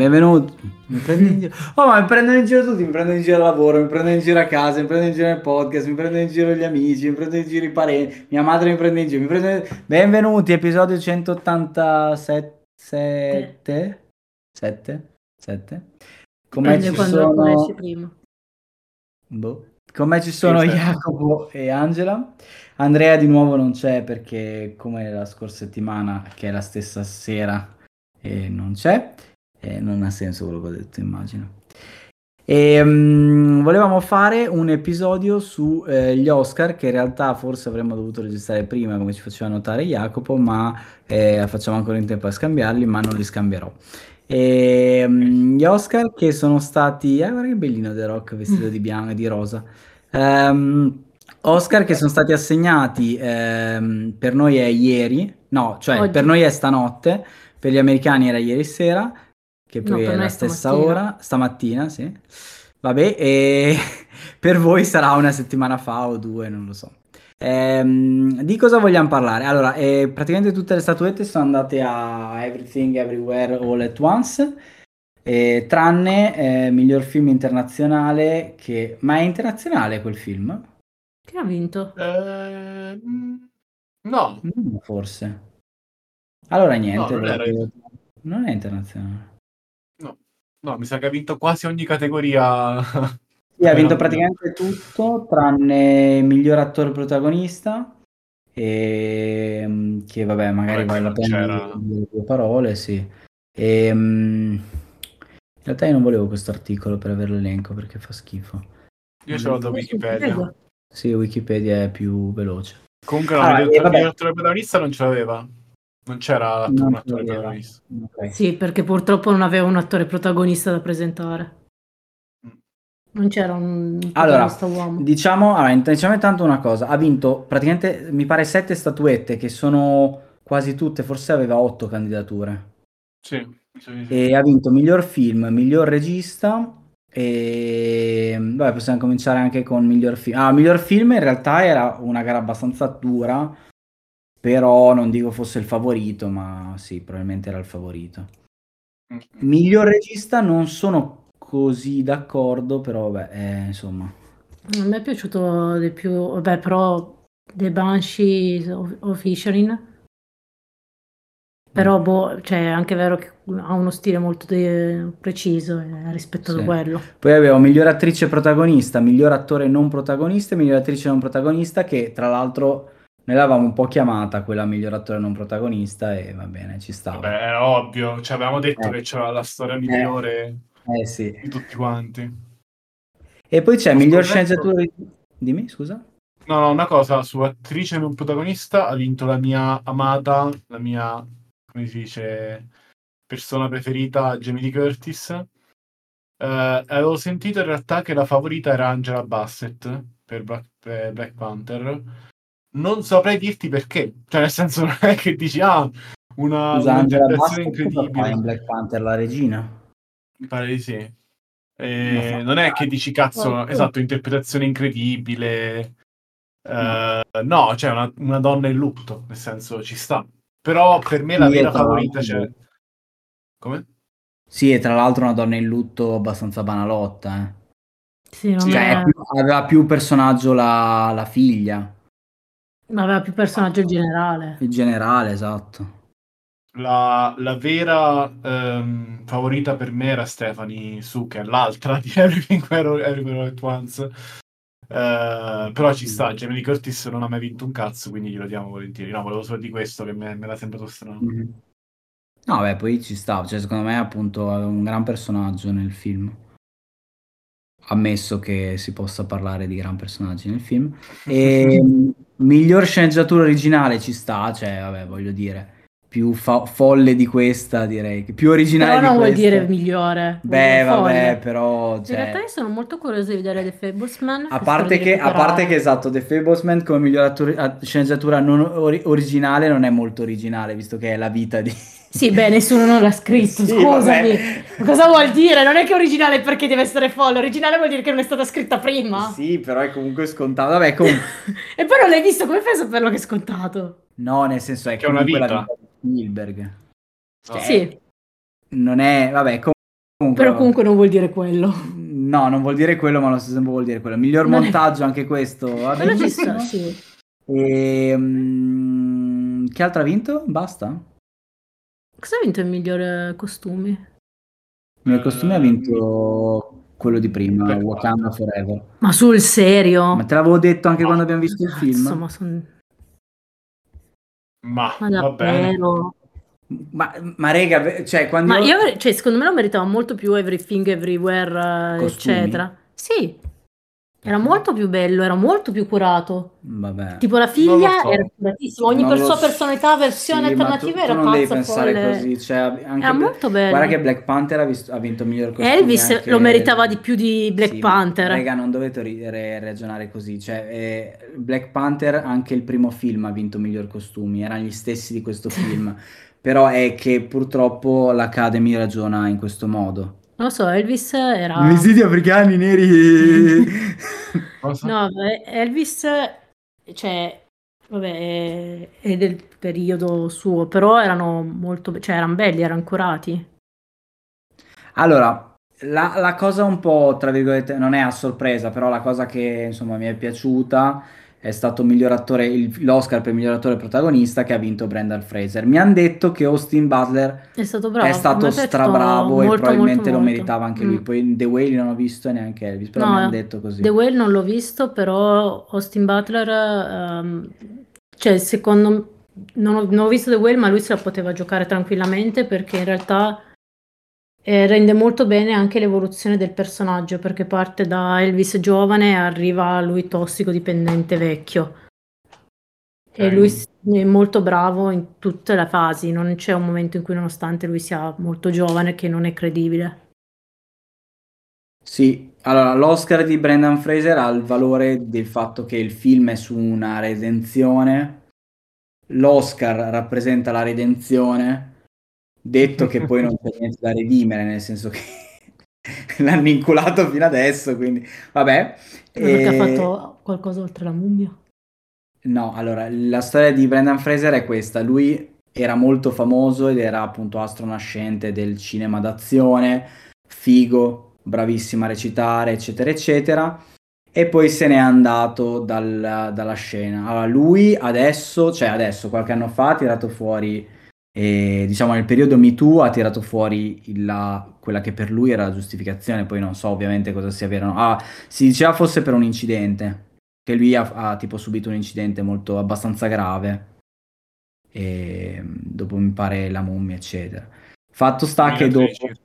Benvenuti. Mi prendi in giro. Oh, ma mi prendono in giro tutti, mi prendono in giro al lavoro, mi prendono in giro a casa, mi prendono in giro nel podcast, mi prendono in giro gli amici, mi prendono in giro i parenti, mia madre mi prende in giro, mi prende... Benvenuti, episodio 187. 7? 7? 7? Come ci quando lo sono... Boh. Con me ci sono certo. Jacopo e Angela. Andrea di nuovo non c'è perché come la scorsa settimana, che è la stessa sera, e non c'è. E non ha senso quello che ho detto, immagino. E, mm, volevamo fare un episodio sugli Oscar che in realtà forse avremmo dovuto registrare prima, come ci faceva notare Jacopo, ma eh, facciamo ancora in tempo a scambiarli, ma non li scambierò. E, mm, gli Oscar che sono stati. Ah, guarda che bellino The Rock vestito di bianco, di rosa. Ehm, Oscar che sono stati assegnati ehm, per noi è ieri, no, cioè Oggi. per noi è stanotte, per gli americani era ieri sera, che No, poi per è la stessa stamattina. ora, stamattina, sì. Vabbè, e per voi sarà una settimana fa o due, non lo so. Ehm, di cosa vogliamo parlare? Allora, eh, praticamente tutte le statuette sono andate a Everything Everywhere All at Once, eh, tranne eh, miglior film internazionale che... Ma è internazionale quel film? Che ha vinto? Eh, no, Mm, forse. Allora niente, non era- proprio- non è internazionale. No, mi sa che ha vinto quasi ogni categoria. Sì, ha vinto praticamente tutto, tranne miglior attore protagonista, e, mm, che vabbè, magari vale la pena dire due parole, sì. E, mm, in realtà io non volevo questo articolo per avere l'elenco perché fa schifo. Io ce l'ho da Eh, Wikipedia. Sì, Wikipedia è più veloce. Comunque no, Ah, il direttore protagonista non ce l'aveva. Non c'era Non un attore l'aveva. protagonista. Ok. Sì, perché purtroppo non aveva un attore protagonista da presentare. Mm. Non c'era un Allora, uomo. Diciamo, allora, diciamo intanto una cosa, ha vinto praticamente, mi pare, sette statuette, che sono quasi tutte, forse aveva otto candidature. Sì, sì. E ha vinto miglior film, miglior regista e vabbè, possiamo cominciare anche con miglior film. Ah, miglior film in realtà era una gara abbastanza dura, però non dico fosse il favorito, ma sì, probabilmente era il favorito. Mm. Miglior regista non sono così d'accordo, però vabbè, eh, insomma. A me è piaciuto di più, vabbè, però The Banshee of, of. Però, boh, cioè, è anche vero che ha uno stile molto de- preciso e ha rispettato Sì. quello. Poi avevo miglior attrice protagonista, miglior attore non protagonista e miglior attrice non protagonista, che tra l'altro noi l'avevamo un po' chiamata quella miglior attore non protagonista e va bene, ci stava. Vabbè, era ovvio. Ci avevamo detto Eh. che c'era la storia migliore Eh sì. di tutti quanti. E poi c'è Ho miglior sceneggiatura... Dimmi, scusa? No, no, una cosa su attrice non protagonista ha vinto la mia amata, la mia, come si dice, persona preferita, Jamie Lee Curtis. Eh, avevo sentito in realtà che la favorita era Angela Bassett per Black, per Black Panther. Non saprei dirti perché, cioè nel senso non è che dici ah, una, cosa fa incredibile. in Black Panther, la regina? Mi pare di sì. Eh, non è che dici cazzo, Oh, esatto, interpretazione incredibile. Eh, no, c'è una, una donna in lutto, nel senso ci sta. Però per me la Sì, vera favorita c'è. Come? Sì, e tra l'altro una donna in lutto abbastanza banalotta, eh. Sì, non Cioè, è più- aveva più personaggio la, la figlia, aveva più personaggio in generale. il generale, esatto. La, la vera ehm, favorita per me era Stephanie Su, che è l'altra di Everything Everywhere at Once. Eh, però ci sta, Jamie Curtis non ha mai vinto un cazzo, quindi glielo diamo volentieri. No, volevo solo di questo che me, me l'ha sembrato strano. No, beh, poi ci sta, cioè secondo me appunto è un gran personaggio nel film. Ammesso che si possa parlare di gran personaggi nel film. E miglior sceneggiatura originale ci sta, cioè vabbè, voglio dire, più fa- folle di questa direi, più originale Però non vuol dire migliore. Beh, vabbè, folle. però In cioè, realtà io sono molto curiosa di vedere The Fablesman. a parte, che, a parte che esatto, The Fablesman come miglior attore- a- sceneggiatura non ori- originale non è molto originale, visto che è la vita di... Sì, beh, nessuno non l'ha scritto, Sì, scusami. vabbè. Ma Cosa vuol dire? Non è che è originale perché deve essere folle, originale vuol dire che non è stata scritta prima. Sì, però è comunque scontato. Vabbè, comunque... e poi non l'hai visto, come fai a saperlo che è scontato? No, nel senso è Che è una la vita. di Spielberg. Cioè, Sì. non è, vabbè, comunque... Però comunque non vuol dire quello. No, non vuol dire quello, ma allo stesso tempo vuol dire quello. Miglior Non è- montaggio, anche questo. va Quello ci sta, sì. E, mm, che altro ha vinto? Basta? Cosa ha vinto il miglior eh, costumi? Nel costume ha Eh, vinto quello di prima, Black Wakanda. Forever. Ma sul serio? Ma te l'avevo detto anche No, quando abbiamo visto il film. ma, son- Ma, ma va bene. davvero? Ma, ma rega, cioè quando Ma io cioè, secondo me lo meritava molto più Everything Everywhere, eh, Costumi? eccetera. Sì, era molto più bello, era molto più curato. Vabbè. Tipo la figlia so. era curatissima, ogni Non sua so. personalità, versione Sì, tu- alternativa tu era non devi pensare folle. così, cioè, anche Era molto bello. Guarda che Black Panther ha, visto- ha vinto miglior costume Elvis anche- lo meritava di più di Black Sì, Panther. Raga, non dovete ri- re- ragionare così. Cioè, eh, Black Panther, anche il primo film ha vinto miglior costumi, erano gli stessi di questo film. Però è che purtroppo l'Academy ragiona in questo modo. Non lo so, Elvis era... Omicidi africani neri. No, beh, Elvis, cioè, vabbè, è, del periodo suo, però erano molto, cioè, erano belli, erano curati. Allora, la, la cosa un po', tra virgolette, non è a sorpresa, però la cosa che insomma mi è piaciuta è stato il- l'Oscar per miglior attore protagonista che ha vinto Brendan Fraser. Mi hanno detto che Austin Butler È stato bravo. è stato strabravo e molto, probabilmente molto, lo molto. meritava anche Mm. lui. Poi The Whale non ho visto e neanche Elvis, però No, mi hanno detto così. The Whale non l'ho visto, però Austin Butler, ehm, cioè, secondo non ho, non ho visto The Whale, ma lui se la poteva giocare tranquillamente perché in realtà eh, rende molto bene anche l'evoluzione del personaggio, perché parte da Elvis giovane e arriva a lui tossico dipendente vecchio. E lui è molto bravo in tutte le fasi, non c'è un momento in cui nonostante lui sia molto giovane che non è credibile. Sì, allora l'Oscar di Brendan Fraser ha il valore del fatto che il film è su una redenzione, l'Oscar rappresenta la redenzione, detto che poi non c'è niente da redimere, nel senso che l'hanno inculato fino adesso, quindi vabbè. Ha E- fatto qualcosa oltre la mummia? No, allora, la storia di Brendan Fraser è questa. Lui era molto famoso ed era appunto astro nascente del cinema d'azione, figo, bravissimo a recitare, eccetera, eccetera. E poi se n'è andato dal- dalla scena. Allora, lui adesso, cioè adesso, qualche anno fa, ha tirato fuori, eh, diciamo nel periodo Me Too, ha tirato fuori il- la- quella che per lui era la giustificazione. Poi non so ovviamente cosa sia vero. Ah, si diceva fosse per un incidente che lui ha, ha, tipo subito un incidente molto abbastanza grave e dopo mi pare la mummia eccetera fatto sta che 2003 dopo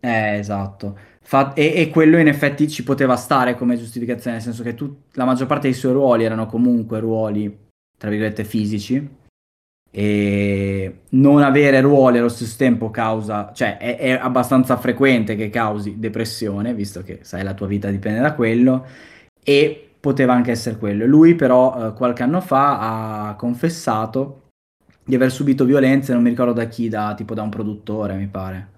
eh esatto Fa- e, e quello in effetti ci poteva stare come giustificazione nel senso che tu- la maggior parte dei suoi ruoli erano comunque ruoli tra virgolette fisici e non avere ruoli allo stesso tempo causa, cioè è, è abbastanza frequente che causi depressione, visto che sai la tua vita dipende da quello, e poteva anche essere quello. Lui però eh, qualche anno fa ha confessato di aver subito violenze, non mi ricordo da chi, da, tipo da un produttore mi pare.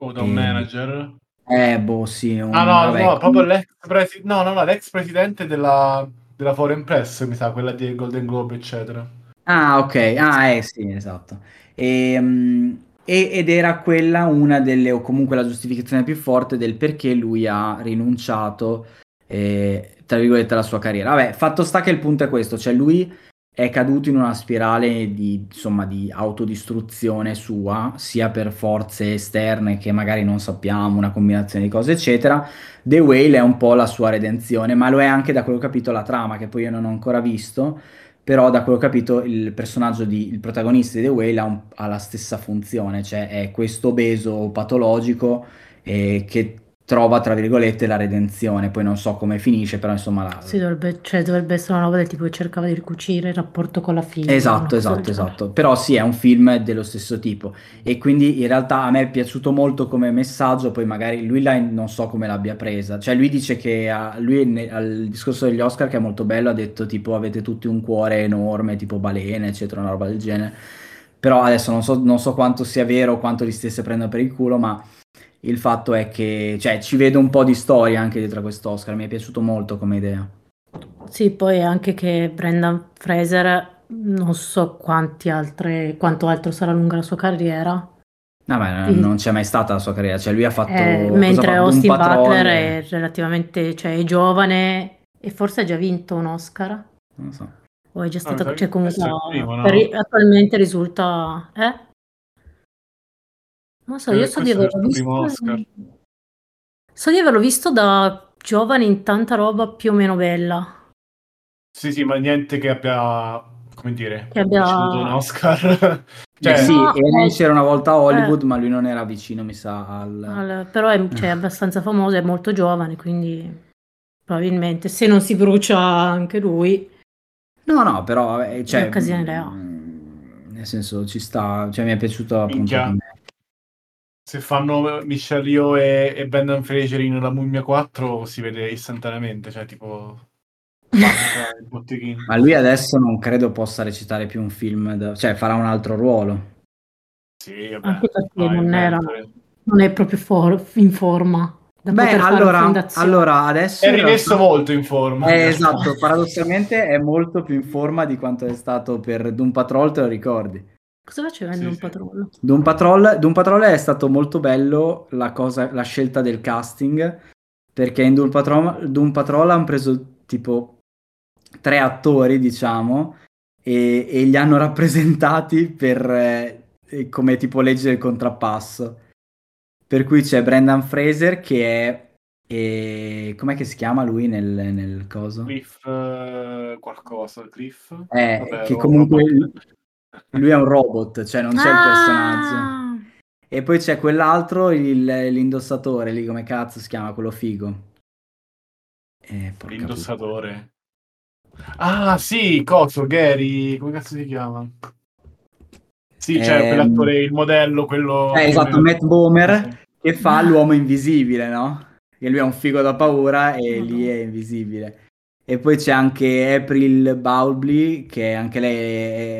O da un E- manager. Eh, boh, sì, un, Ah no, vabbè, no, proprio l'ex presi- no, no, no, l'ex presidente della, della Foreign Press, mi sa, quella di Golden Globe, eccetera. Ah, ok. Ah, eh sì, esatto. Ehm, e- ed era quella una delle, o comunque la giustificazione più forte del perché lui ha rinunciato, eh, tra virgolette, alla sua carriera. Vabbè, fatto sta che il punto è questo, cioè lui è caduto in una spirale di, insomma, di autodistruzione sua, sia per forze esterne che magari non sappiamo, una combinazione di cose, eccetera. The Whale è un po' la sua redenzione, ma lo è anche da quello che ho capito la trama, che poi io non ho ancora visto però da quello che ho capito il personaggio di il protagonista di The Whale ha, un- ha la stessa funzione, cioè è questo obeso patologico eh, che trova tra virgolette la redenzione, poi non so come finisce, però insomma la... Sì, dovrebbe, cioè, dovrebbe essere una roba del tipo che cercava di ricucire il rapporto con la figlia. Esatto, esatto, esatto. Però sì, è un film dello stesso tipo e quindi in realtà a me è piaciuto molto come messaggio, poi magari lui la, non so come l'abbia presa. Cioè lui dice che ha- lui ne- al discorso degli Oscar che è molto bello ha detto tipo avete tutti un cuore enorme, tipo balene, eccetera, una roba del genere. Però adesso non so, non so quanto sia vero, quanto li stesse prendendo per il culo, ma il fatto è che cioè, ci vedo un po' di storia anche dietro a quest'Oscar, mi è piaciuto molto come idea. Sì, poi anche che Brendan Fraser, non so quanti altre, quanto altro sarà lunga la sua carriera, No, ma non c'è mai stata la sua carriera, cioè lui ha fatto... Eh, mentre fa- Austin Butler è relativamente, cioè, è giovane e forse ha già vinto un Oscar. Non so. O è già Ah, mi sa cioè comunque primo, no? per- attualmente risulta, eh? Non so, Eh, io so di è averlo visto, Oscar. so di averlo visto da giovane in tanta roba più o meno bella. Sì, sì, ma niente che abbia, come dire, Che abbia- ricevuto un Oscar. Eh cioè, sì, No, e eh, c'era una volta a Hollywood, eh. ma lui non era vicino, mi sa, al... Al- però è, cioè, è abbastanza famoso, è molto giovane, quindi probabilmente se non si brucia anche lui, No, no, però, vabbè, cioè... Le occasioni le ha. mm, Nel senso, ci sta, cioè mi è piaciuto appunto Minchia. Se fanno Michelle Yeoh e, e Brendan Fraser in La Mummia 4 si vede istantaneamente, cioè tipo... Ma lui adesso non credo possa recitare più un film, da- cioè farà un altro ruolo. Sì, vabbè. anche perché vai, non era, non è proprio for- in forma da Beh, allora, allora adesso... È rimesso realtà- molto in forma. Eh, esatto, paradossalmente è molto più in forma di quanto è stato per Doom Patrol, te lo ricordi? Cosa faceva in Sì, un sì. patrollo? Doom Patrol, Doom Patrol è stato molto bello la, cosa, la scelta del casting perché in Doom Patrol, Doom Patrol hanno preso tipo tre attori, diciamo, e, e li hanno rappresentati per eh, come tipo legge del contrappasso. Per cui c'è Brendan Fraser che è... E, com'è che si chiama lui nel, nel coso? Cliff eh, qualcosa, Cliff. Eh, Vabbè, che comunque robot. Lui è un robot, cioè non c'è il personaggio. Ah, E poi c'è quell'altro, il- l'indossatore lì, come cazzo si chiama, quello figo. Eh, porca L'indossatore. Ah, sì, Coso, Gary, come cazzo si chiama? Sì, c'è Ehm, quell'attore, il modello, quello... puttana. Eh, esatto, Matt Bomer Sì. che fa l'uomo invisibile, no? Che lui è un figo da paura e Madonna. lì è invisibile. E poi c'è anche April Bowlby, che anche lei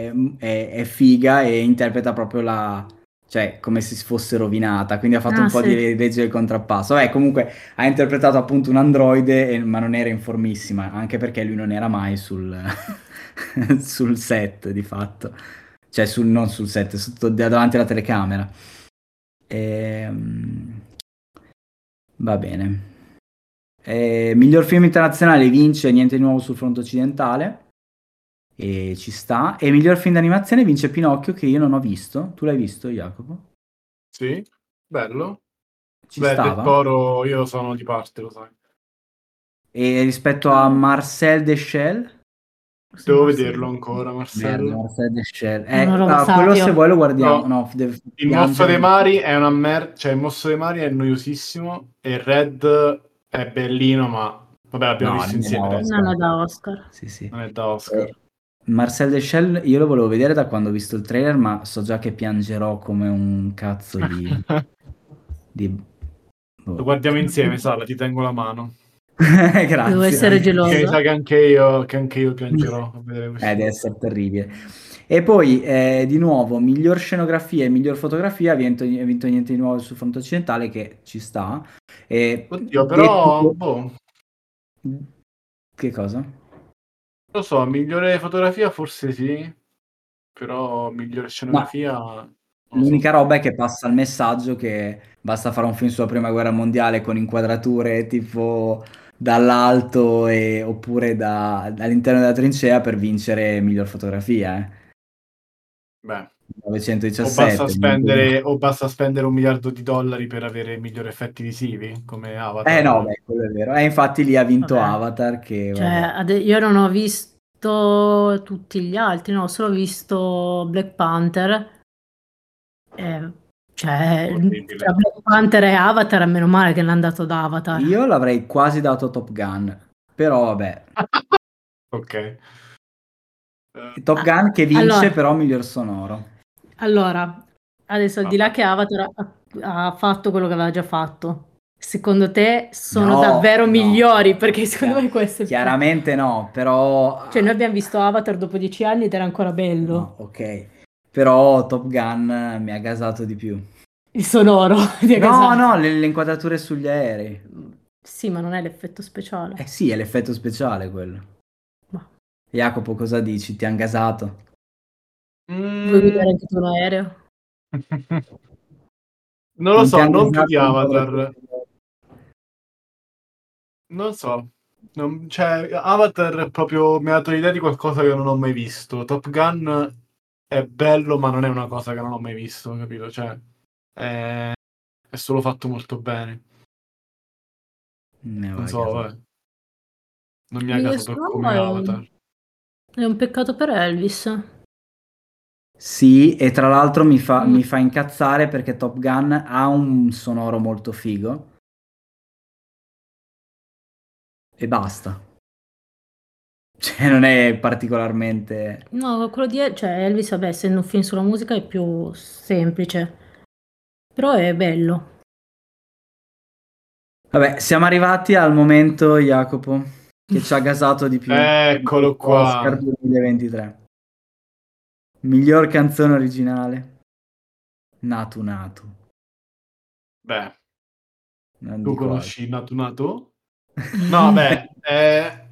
è, è- è figa e interpreta proprio la... cioè come se si fosse rovinata, quindi ha fatto Ah, un po' sì. di legge del contrappasso. Vabbè, comunque ha interpretato appunto un androide, e- ma non era in formissima, anche perché lui non era mai sul, sul set, di fatto. Cioè, sul- non sul set, sotto- davanti alla telecamera. Ehm, Va bene. Eh, miglior film internazionale vince Niente di nuovo sul fronte occidentale. E ci sta. E miglior film d'animazione vince Pinocchio, che io non ho visto. Tu l'hai visto, Jacopo? Sì, bello. Ci Beh, del stava. Toro io sono di parte, lo sai. E rispetto a Marcel Deschelles, Devo sì. vederlo ancora, merda, Marcello. Marcel Deschelles. Eh, roba allora, quello se vuoi lo guardiamo. No. No, deve Il. Mosso dei Mari è una merda, cioè il Mosso dei Mari è noiosissimo e il Red è bellino, ma vabbè, l'abbiamo No, visto insieme. Non è da Oscar. Sì, sì. Non è da Oscar. Eh, Marcel Deschelles io lo volevo vedere da quando ho visto il trailer, ma so già che piangerò come un cazzo di... di... boh. Lo guardiamo insieme, Sala, ti tengo la mano. Grazie. Devo essere gelosa. Che mi sa che anche io, che anche io piangerò. Eh, deve essere terribile. E poi, eh, di nuovo, miglior scenografia e miglior fotografia ha vinto, ha vinto niente di nuovo sul fronte occidentale, che ci sta. E Oddio, però, detto- boh, Che cosa? lo so, migliore fotografia forse sì, però migliore scenografia... lo so. L'unica roba è che passa il messaggio che basta fare un film sulla prima guerra mondiale con inquadrature tipo dall'alto e- oppure da- dall'interno della trincea per vincere miglior fotografia. Eh. Beh, 917. o basta, spendere, o basta spendere un miliardo di dollari per avere migliori effetti visivi, come Avatar. Eh no, beh, quello è vero. E infatti lì ha vinto Vabbè. Avatar che... Cioè, vabbè. ade- io non ho visto tutti gli altri, no, ho solo visto Black Panther. Eh, cioè, tra Black Panther e Avatar, meno male che l'hanno dato ad Avatar. Io l'avrei quasi dato a Top Gun, però vabbè. Ok. Eh, Top Gun che vince Allora. però miglior sonoro. Allora, adesso al di là che Avatar ha, ha fatto quello che aveva già fatto, secondo te sono No, davvero no. migliori? Perché secondo me questo è Chiaramente no, però... Cioè, noi abbiamo visto Avatar dopo dieci anni ed era ancora bello. No, ok. Però Top Gun mi ha gasato di più. Il sonoro di No, no, le, le inquadrature sugli aerei. Sì, ma non è l'effetto speciale. Eh sì, è l'effetto speciale quello. Ma- Jacopo, cosa dici? Ti han gasato? Mm, Vuoi guidare anche tu un aereo? Non lo Non so, non più di Avatar. Non so. Non- cioè, Avatar è proprio mi ha dato l'idea di qualcosa che non ho mai visto. Top Gun è bello, ma non è una cosa che non ho mai visto, capito? Cioè, è, è solo fatto molto bene. Ne Non so, vabbè. Non mi ha gasato come Avatar. È un peccato per Elvis. Sì, e tra l'altro mi fa, Mm. mi fa incazzare perché Top Gun ha un sonoro molto figo. E basta. Cioè, non è particolarmente... No, quello di cioè Elvis, vabbè, essendo un film sulla musica è più semplice. Però è bello. Vabbè, siamo arrivati al momento, Jacopo, che ci ha gasato di più. Eccolo qua. Oscar 2023. Miglior canzone originale. Natu Natu. Beh, Non tu conosci Natu Natu? No, beh, eh,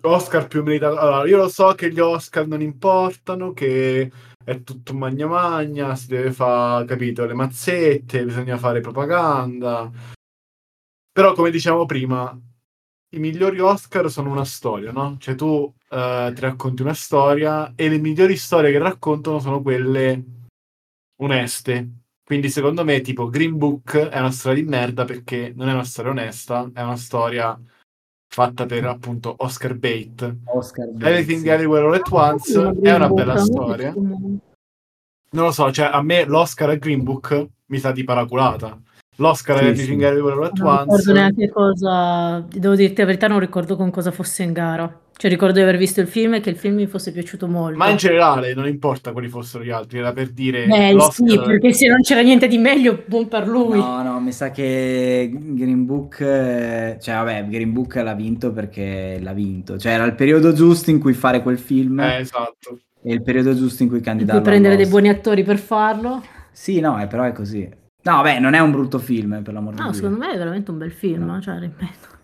Oscar più meritato. Allora, io lo so che gli Oscar non importano, che è tutto magna magna, si deve fare, capito, le mazzette, bisogna fare propaganda. Però, come dicevamo prima, i migliori Oscar sono una storia, no? Cioè tu eh, ti racconti una storia e le migliori storie che raccontano sono quelle oneste. Quindi secondo me tipo Green Book è una storia di merda perché non è una storia onesta, è una storia fatta per appunto Oscar bait. Oscar Bates, Everything sì. Everywhere All at Once è una bella storia. Non lo so, cioè a me l'Oscar a Green Book mi sa di paraculata. L'Oscar Sì, a Everything sì. Everywhere All at Non ricordo Once neanche cosa, devo dirti la verità, non ricordo con cosa fosse in gara. Cioè ricordo di aver visto il film e che il film mi fosse piaciuto molto. Ma in generale non importa quali fossero gli altri, era per dire Beh, l'Oscar sì, perché se non c'era niente di meglio, buon per lui. No, no, mi sa che Green Book, eh, cioè vabbè, Green Book l'ha vinto perché l'ha vinto. Cioè era il periodo giusto in cui fare quel film Eh, esatto. e il periodo giusto in cui candidarlo cui prendere dei buoni attori per farlo. Sì, no, eh, però è così. No, vabbè, non è un brutto film, eh, per l'amor di No, Dio. secondo me è veramente un bel film, No. cioè, ripeto.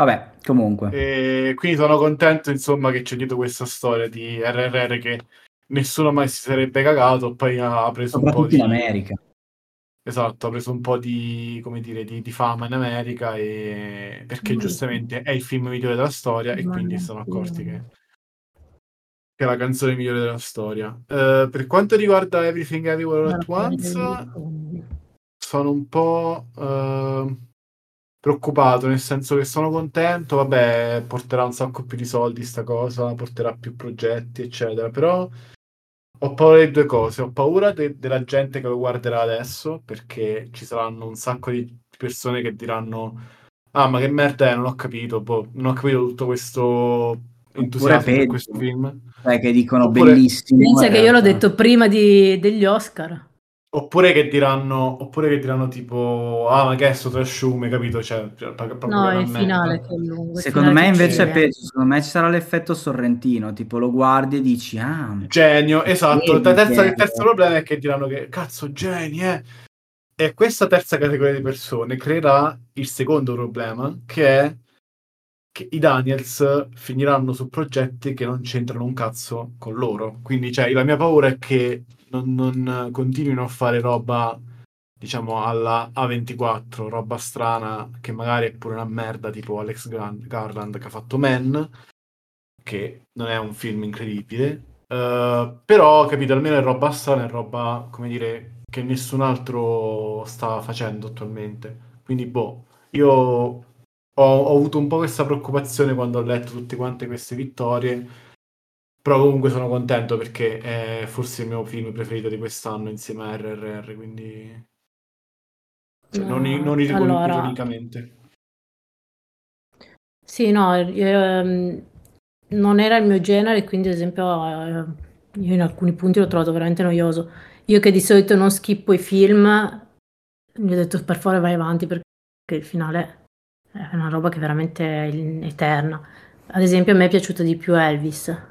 Vabbè, comunque. E quindi sono contento, insomma, che c'è dietro questa storia di RRR che nessuno mai si sarebbe cagato, poi ha preso un po' di... in America. Esatto, ha preso un po' di, come dire, di, di fama in America e... perché Mm. giustamente è il film migliore della storia e Ma quindi no, sono accorti che... che è la canzone migliore della storia. Eh, per quanto riguarda Everything Everywhere All at Once, sono un po' eh, preoccupato, nel senso che sono contento, vabbè, porterà un sacco più di soldi sta cosa, porterà più progetti, eccetera, però ho paura di due cose, ho paura de- della gente che lo guarderà adesso, perché ci saranno un sacco di persone che diranno ah, ma che merda è, non ho capito, boh, non ho capito tutto questo entusiasmo per peggio. questo film. Cioè, che dicono Oppure- bellissimo. Pensa che io l'ho detto prima di- degli Oscar. Oppure che diranno, oppure che diranno tipo, ah, ma che è sto trasciume, capito? Cioè, cioè, proprio No, il finale che è lungo. il Secondo me invece è peggio, secondo me ci sarà l'effetto sorrentino, tipo lo guardi e dici, ah, Genio, esatto. Il terzo problema è che diranno che cazzo, geni, eh. E questa terza categoria di persone creerà il secondo problema, che è che i Daniels finiranno su progetti che non c'entrano un cazzo con loro. Quindi, cioè, la mia paura è che non, non continuino a fare roba, diciamo, alla A24, roba strana, che magari è pure una merda, tipo Alex Gar- Garland che ha fatto Men, che non è un film incredibile. Eh, però, capito, almeno è roba strana, è roba, come dire, che nessun altro sta facendo attualmente. Quindi, boh, io ho, ho avuto un po' questa preoccupazione quando ho letto tutte quante queste vittorie, però comunque sono contento perché è forse il mio film preferito di quest'anno insieme a RRR, quindi... Cioè, non, No, non irico- allora- ironicamente. Sì, no, ehm, non era il mio genere, quindi ad esempio eh, io in alcuni punti l'ho trovato veramente noioso. Io che di solito non schippo i film, gli ho detto per favore vai avanti perché il finale è una roba che veramente è eterna. Ad esempio a me è piaciuto di più Elvis.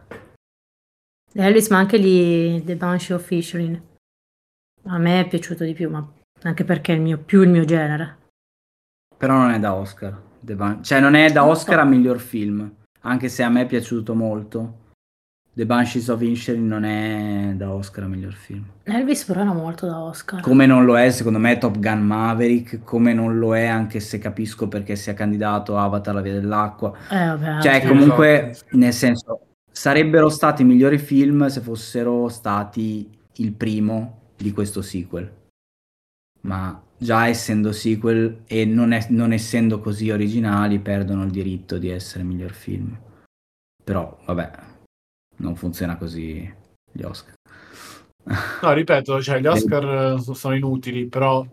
Elvis, ma anche lì The Banshee of Fisherin. A me è piaciuto di più, ma anche perché è il mio, più il mio genere. però non è da Oscar. The Ban- cioè, non è da Non Oscar so. a miglior film, anche se a me è piaciuto molto. The Banshees of Inisherin non è da Oscar a miglior film. Elvis però era molto da Oscar. Come non lo è, secondo me, Top Gun Maverick, come non lo è, anche se capisco perché sia candidato Avatar la via dell'acqua. Eh, vabbè, Cioè, comunque, nel senso, sarebbero stati migliori film se fossero stati il primo di questo sequel. Ma già essendo sequel e non, es- non essendo così originali, perdono il diritto di essere miglior film. Però, vabbè, non funziona così gli Oscar. No, ripeto, cioè, gli Oscar eh, so- sono inutili, però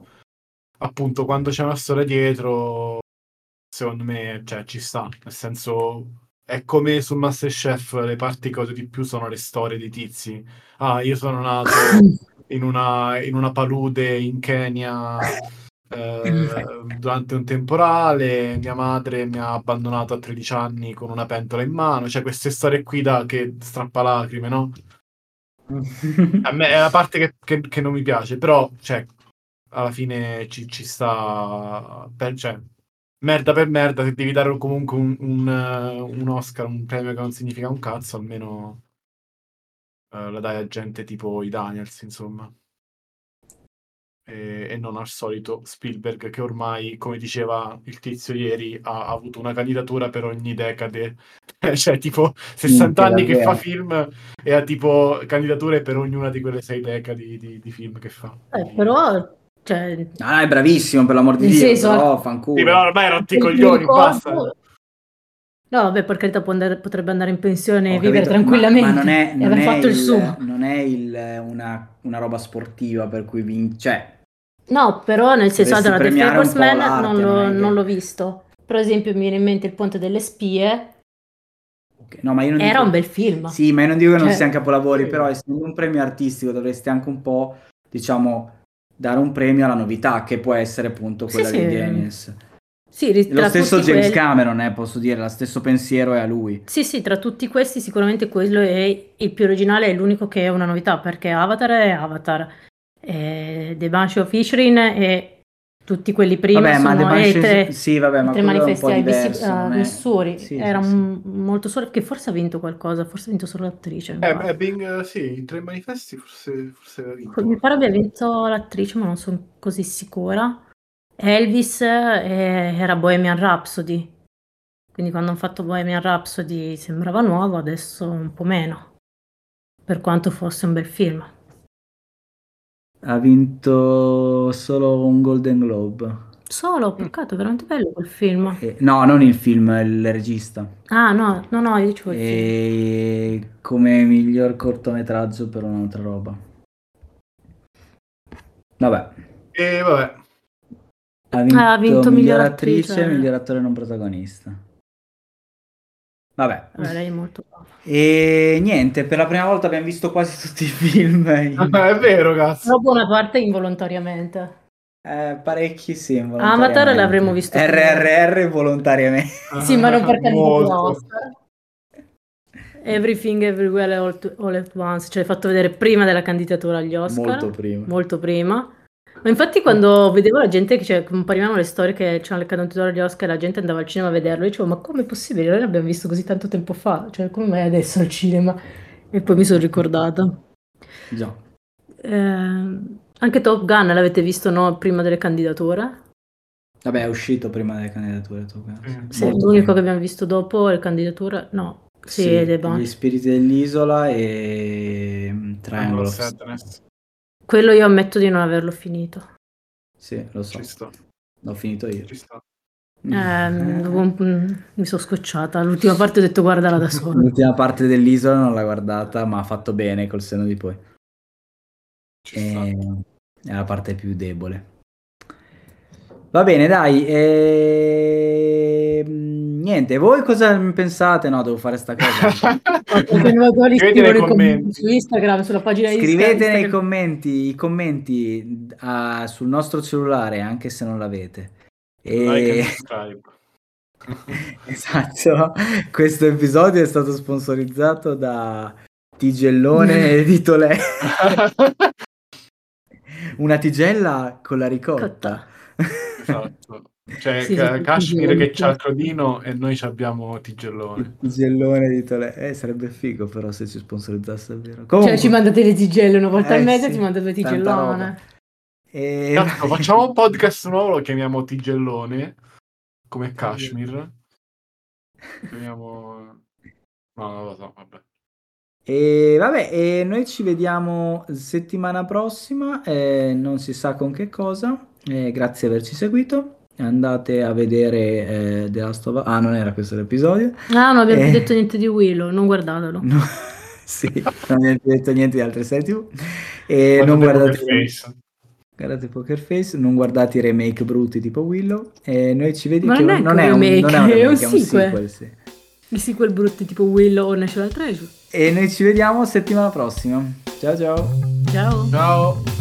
appunto quando c'è una storia dietro, secondo me, cioè, ci sta. Nel senso, è come su Masterchef, le parti che odio di più sono le storie dei tizi. Ah, io sono nato in una, in una palude in Kenya eh, durante un temporale, mia madre mi ha abbandonato a 13 anni con una pentola in mano, cioè queste storie qui da, che strappa lacrime, no? A me è la parte che, che- che non mi piace, però, cioè, alla fine ci, ci sta. Per, cioè, merda per merda, se devi dare comunque un, un, eh, un Oscar, un premio che non significa un cazzo, almeno eh, la dai a gente tipo i Daniels, insomma. E, e non al solito Spielberg, che ormai, come diceva il tizio ieri, ha, ha avuto una candidatura per ogni decade. cioè, tipo 60 anni che fa film e ha tipo candidature per ognuna di quelle sei decadi di, di film che fa. Eh, però, cioè, Ah, è bravissimo, per l'amor di Dio, senso- però fanculo. Sì, però ormai rotti i coglioni, basta. No, vabbè, per carità andare- potrebbe andare in pensione e vivere capito, ma- tranquillamente. Ma, non è, non aver è fatto il, il- suo. non è il- una, una roba sportiva per cui vince. Cioè, No, però nel senso, allora, The Fablesman l'arte, non l'ho, non l'ho visto. Per esempio, mi viene in mente Il Ponte delle Spie. ok, no, ma io non Era dico- un bel film. Sì, ma io non dico che non Cioè- siano capolavori, Sì. però essendo un premio artistico dovresti anche un po', diciamo, dare un premio alla novità, che può essere appunto Sì, quella sì. di Daniels. Sì, ri- Lo stesso James quelli- Cameron, eh, posso dire, lo stesso pensiero è a lui. Sì, sì, tra tutti questi sicuramente quello è il più originale, è l'unico che è una novità, perché Avatar è Avatar, e The Banshee of Inisherin e tutti quelli prima Vabbè, ma sono i Banshees- tre, sì, vabbè, ma tre un manifesti po' a diverso, è- Missouri. Sì, Era sì, sì. m- molto solo che forse ha vinto qualcosa, forse ha vinto solo l'attrice. Eh, beh, Bing, sì, i tre manifesti forse, forse aveva vinto. Mi pare abbia vinto l'attrice, ma non sono così sicura. Elvis eh, era Bohemian Rhapsody. Quindi quando hanno fatto Bohemian Rhapsody sembrava nuovo, adesso un po' meno. Per quanto fosse un bel film. Ha vinto solo un Golden Globe. Solo, peccato, è veramente bello quel film. Eh, no, non il film, il regista. Ah, no, no, no, io dicevo il film. E come miglior cortometraggio per un'altra roba. Vabbè, E vabbè, ha vinto, Ha vinto miglior miglior attrice attrice. e miglior attore non protagonista. Vabbè. Vabbè, lei è molto brava. E niente, per la prima volta abbiamo visto quasi tutti i film. in- è vero, cazzo. Però buona parte involontariamente. Eh, parecchi sì, Avatar l'avremmo visto RRR volontariamente. Sì, ma non per candidato Molto. Oscar. Everything Everywhere All, to- All at Once, ce l'hai fatto vedere prima della candidatura agli Oscar. Molto prima. molto prima. Ma infatti quando vedevo la gente che cioè, comparivano le storie che c'erano le candidature agli Oscar e la gente andava al cinema a vederlo, io dicevo, ma com'è possibile? Noi l'abbiamo visto così tanto tempo fa, cioè come mai adesso al cinema? E poi mi sono ricordata. Già. Eh, anche Top Gun l'avete visto no, prima delle candidature? Vabbè, è uscito prima delle candidature. tu, penso. Mm. Sì, Molto l'unico che abbiamo visto dopo le candidature, no, sì, Sì, Gli spiriti dell'isola e mm, Triangle of Sadness. Quello io ammetto di non averlo finito. Sì, lo so. L'ho finito io. ci sta. Eh, dopo mm, mi sono scocciata. L'ultima parte ho detto guardala da sola. L'ultima parte dell'isola non l'ha guardata, ma ha fatto bene col senno di poi. E- È la parte più debole. Va bene, dai. ehm, Niente, voi cosa pensate? No, devo fare sta cosa. Scrivete nei commenti commenti. su Instagram, sulla pagina di Scrivete Insta- nei Instagram. commenti i commenti ah, sul nostro cellulare, anche se non l'avete. E... Like and subscribe. Esatto, questo episodio è stato sponsorizzato da Tigellone di Tolè. Una tigella con la ricotta. esatto. Cioè, Sì, Ca- Kashmir che c'ha il crodino e noi abbiamo Tigellone. Il tigellone di Toledo. Eh, sarebbe figo però se ci sponsorizzasse davvero. Cioè, Comunque, ci mandate le tigelle una volta Eh, al mese, sì, ti mandate tigellone. eh, Cazzo, facciamo un podcast nuovo, lo chiamiamo Tigellone, come Kashmir. Chiamiamo... No, non lo so, vabbè. E vabbè, e noi ci vediamo settimana prossima, eh, non si sa con che cosa. Eh, grazie di averci seguito. Andate a vedere eh, The Last of Us. Ah, non era questo l'episodio. Ah, non abbiamo Eh. detto niente di Willow, non guardatelo. No, sì, non abbiamo detto niente di altre serie TV. E Guardate non guardate, Poker Face. guardate Poker Face, non guardate i remake brutti tipo Willow. E noi ci vediamo. Ma non è non un è un, remake, non è un è un remake, è un sequel. sequel, sì. I sequel brutti tipo Willow o National Treasure. E noi ci vediamo settimana prossima. Ciao ciao. Ciao. Ciao.